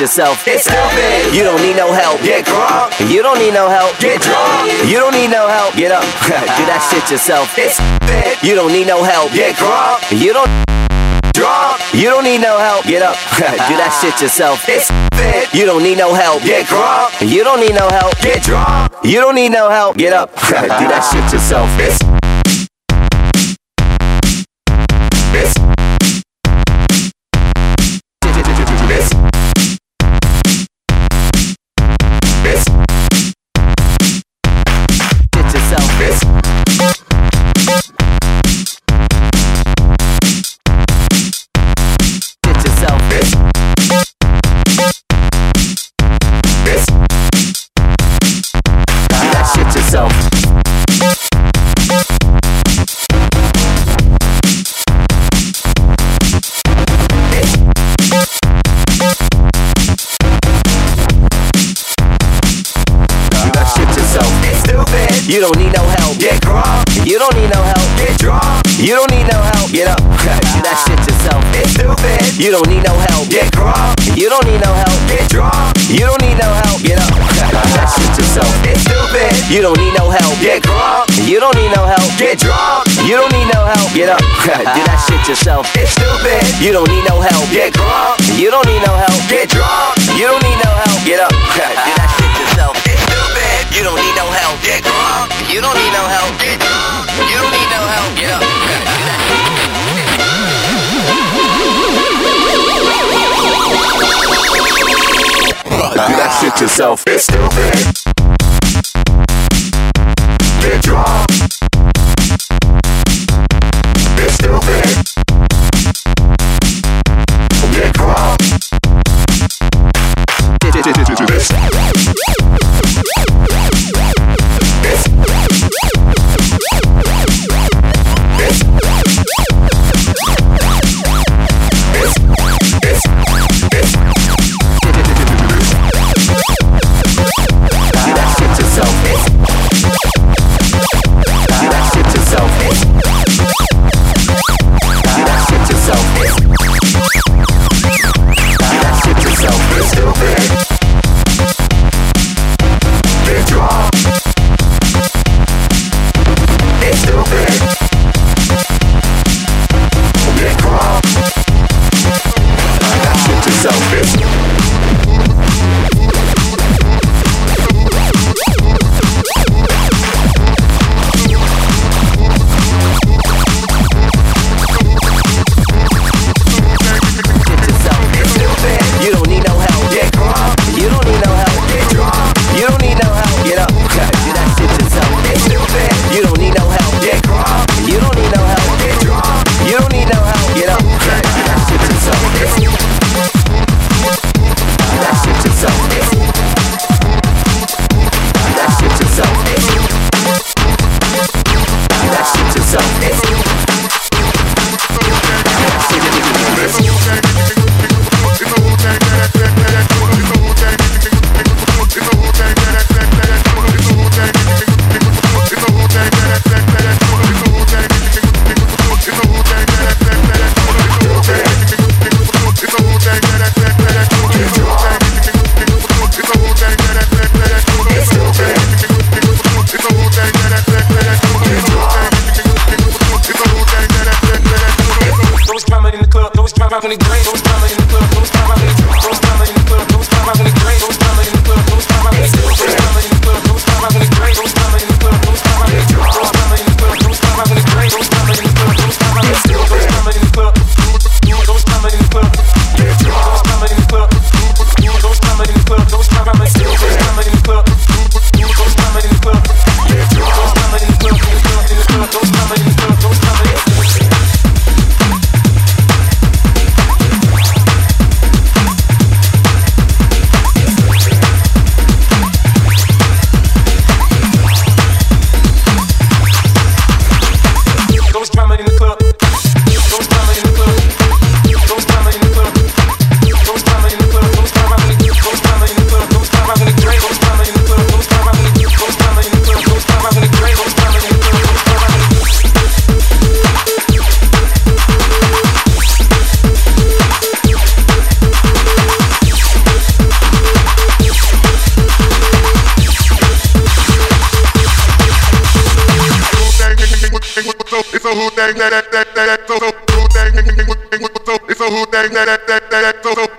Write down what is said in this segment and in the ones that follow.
yourself. It's stupid. You don't need no help. Get drunk. You don't need no help. Get drunk. You don't need no help. Get up. Do that shit yourself. It's stupid. You don't need no help. Get drunk. You don't drunk. You don't need no help. Get up. Do that shit yourself. It's stupid. You don't need no help. Get drunk. You don't need no help. Get drunk. You don't need no help. Get up. Do that shit yourself. It's it's You don't need no help. Get drunk. You don't need no help. Get drunk. You don't need no help. Get up. Do that shit yourself. It's stupid. You don't need no help. Get drunk. You don't need no help. Get drunk. You don't need no help. Get up. Do that shit yourself. It's stupid. You don't need no help. Get drunk. You don't need no help. Get drunk. You don't need no help. Get up. Do that shit yourself. It's stupid. You don't need no help. Get drunk. You don't need no help. Get drunk. You don't need no help. Get up. Do that shit yourself. It's stupid. You don't need no help. Get drunk. You don't need no help. Get drunk. You don't need no help. Up. Do that shit yourself. It's stupid. Get drunk. It's stupid. that that that that so so it's a who that that that that so so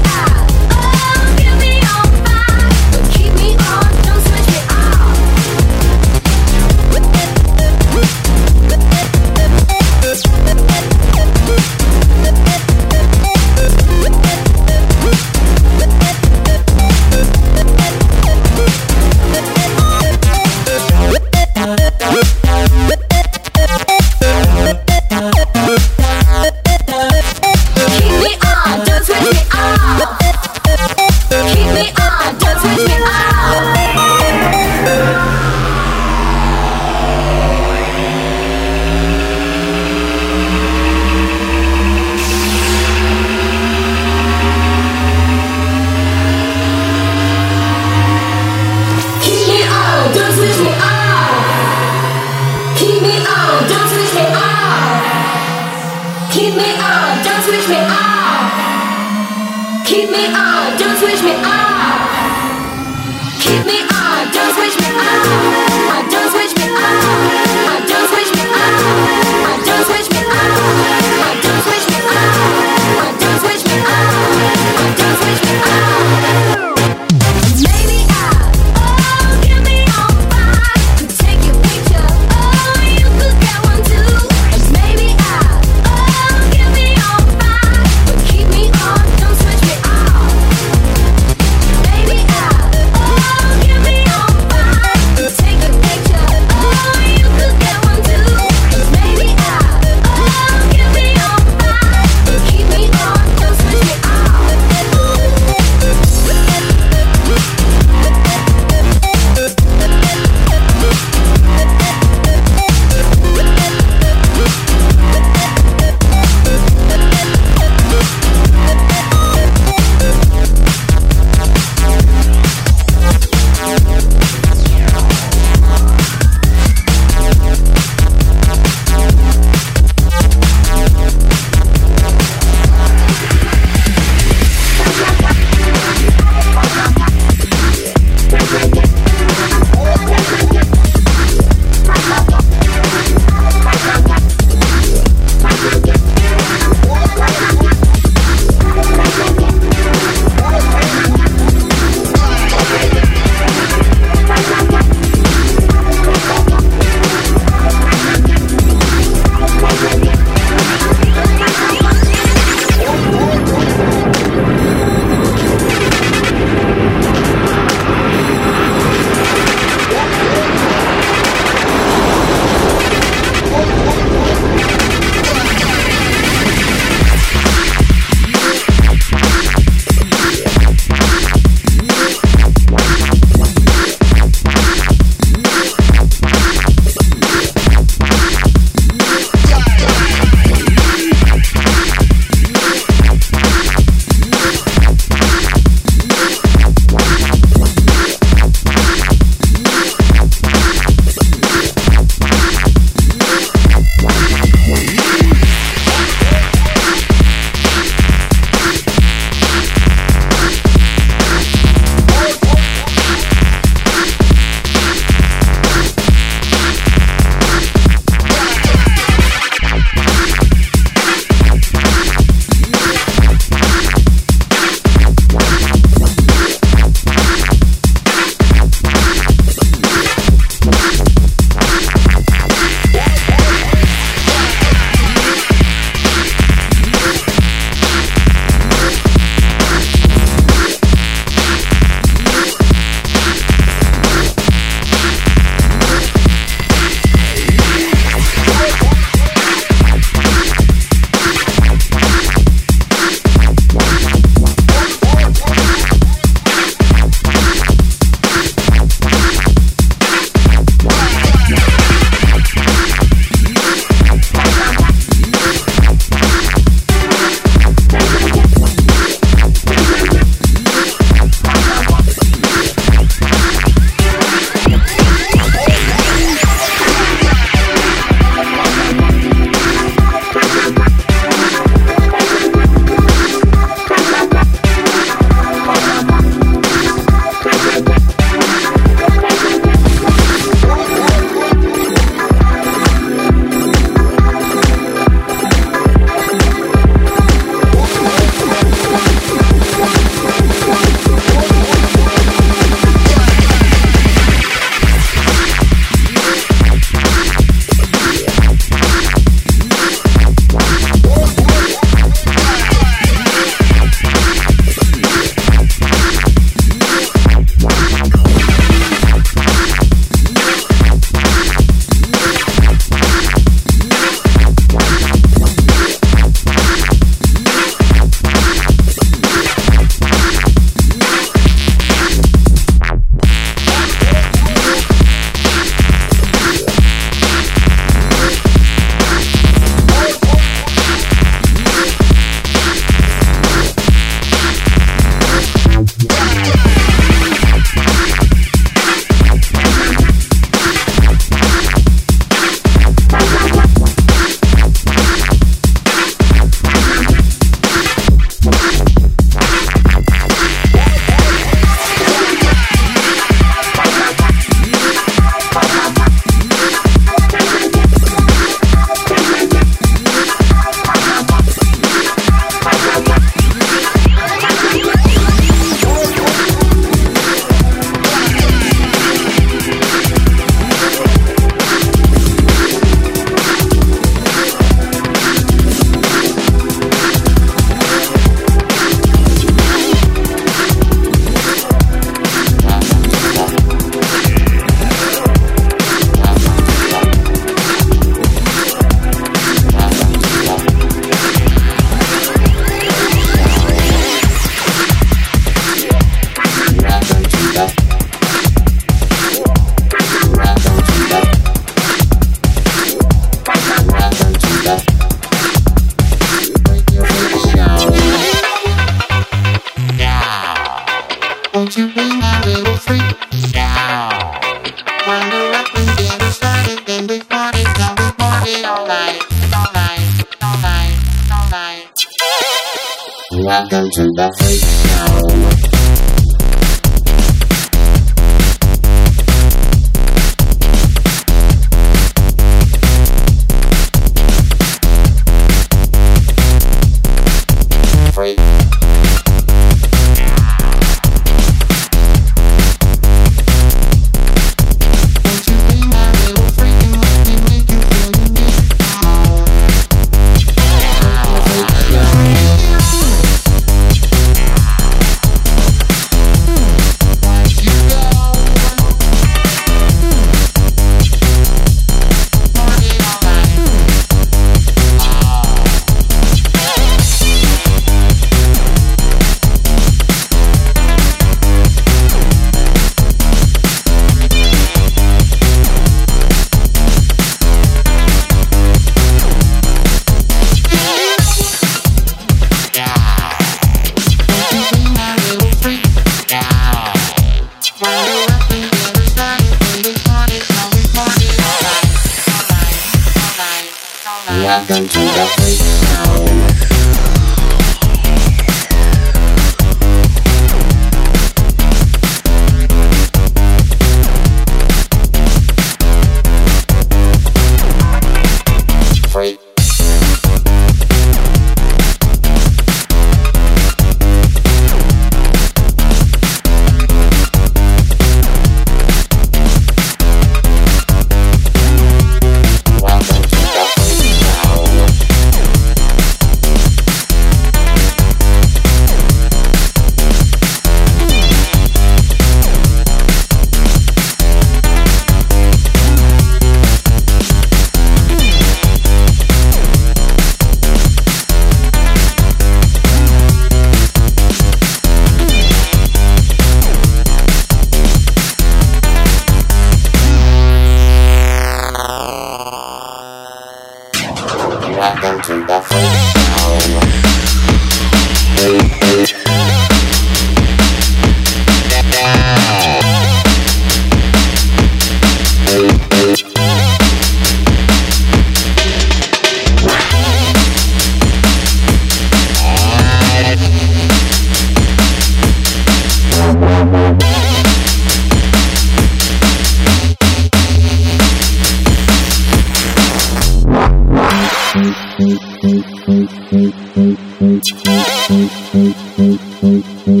No,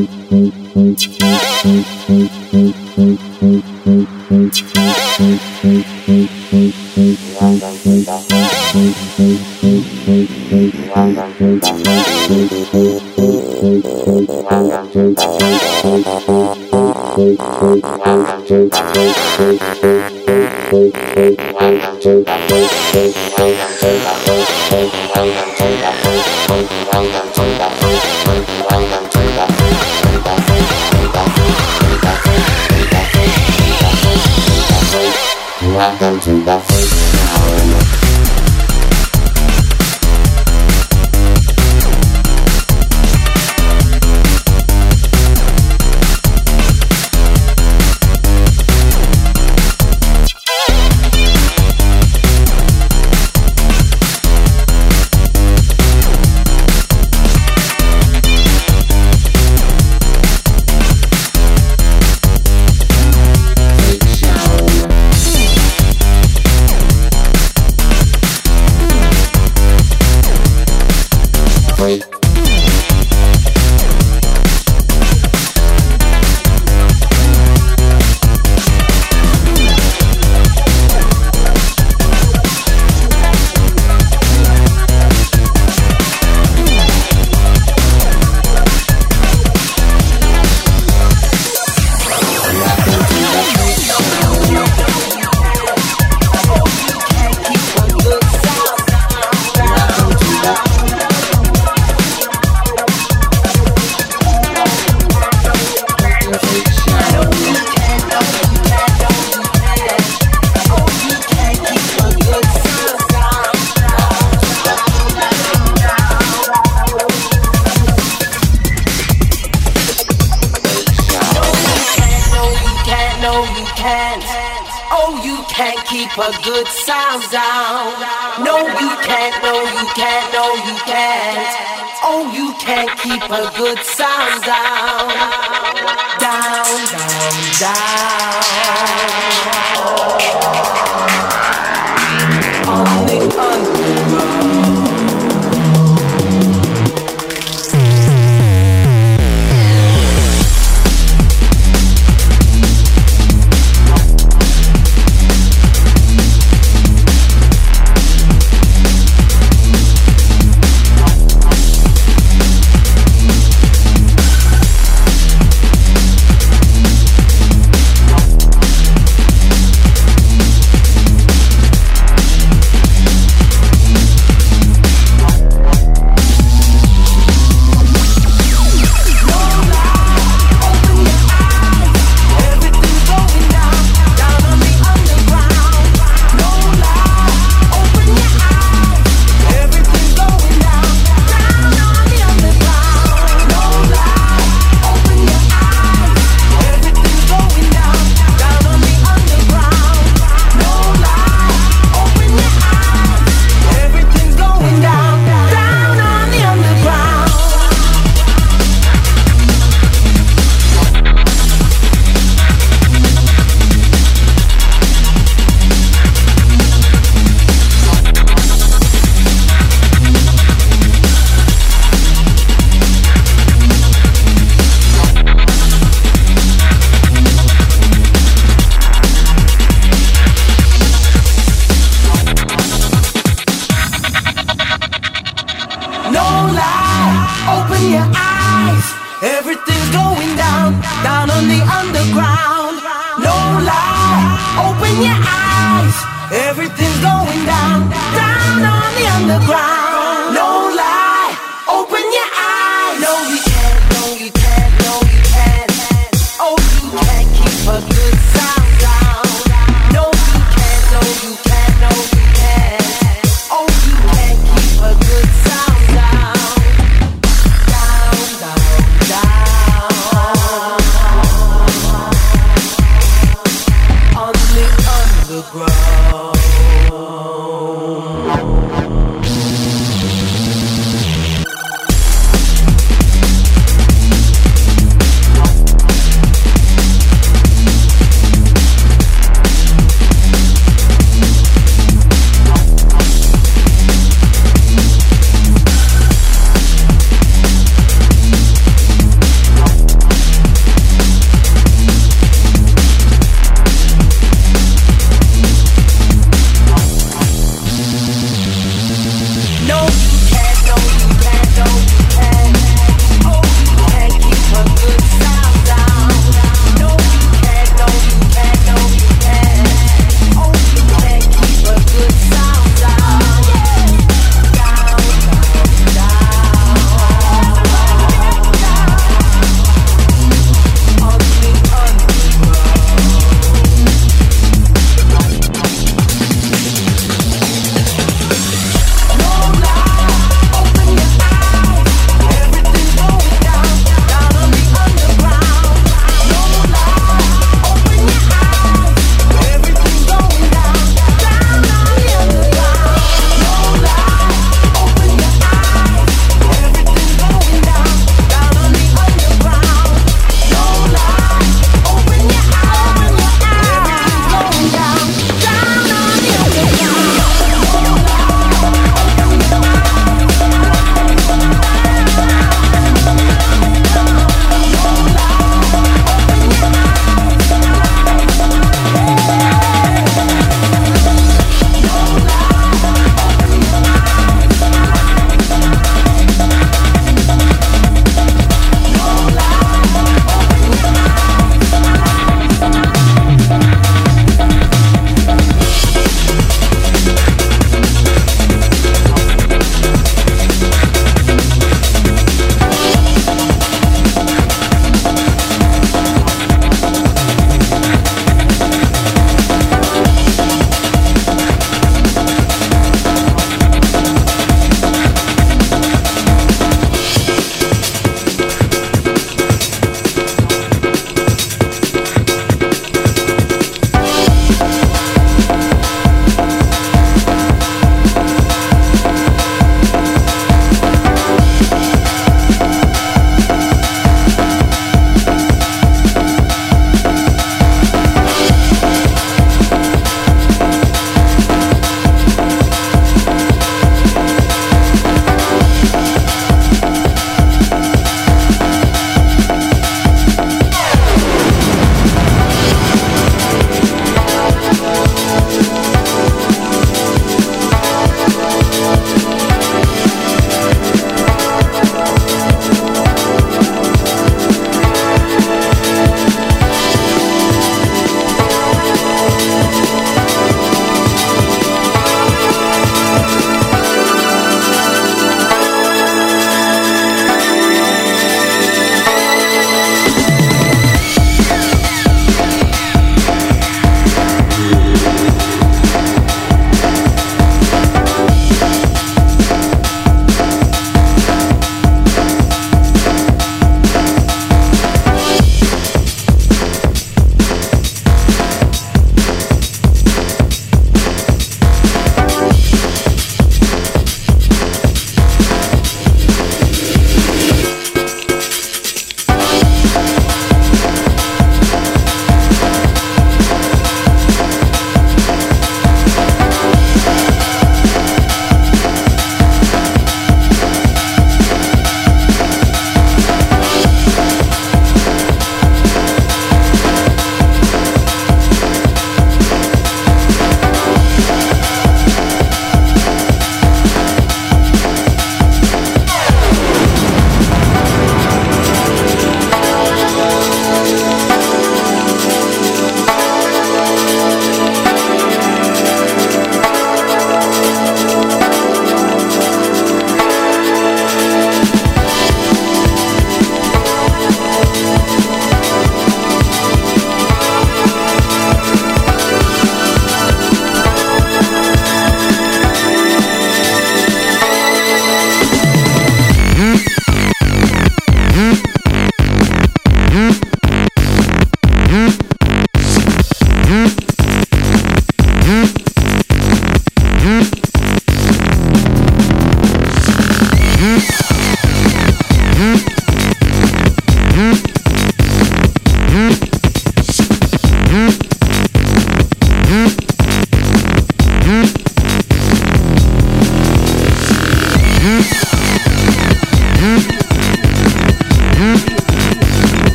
Yeah.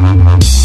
Mm-hmm.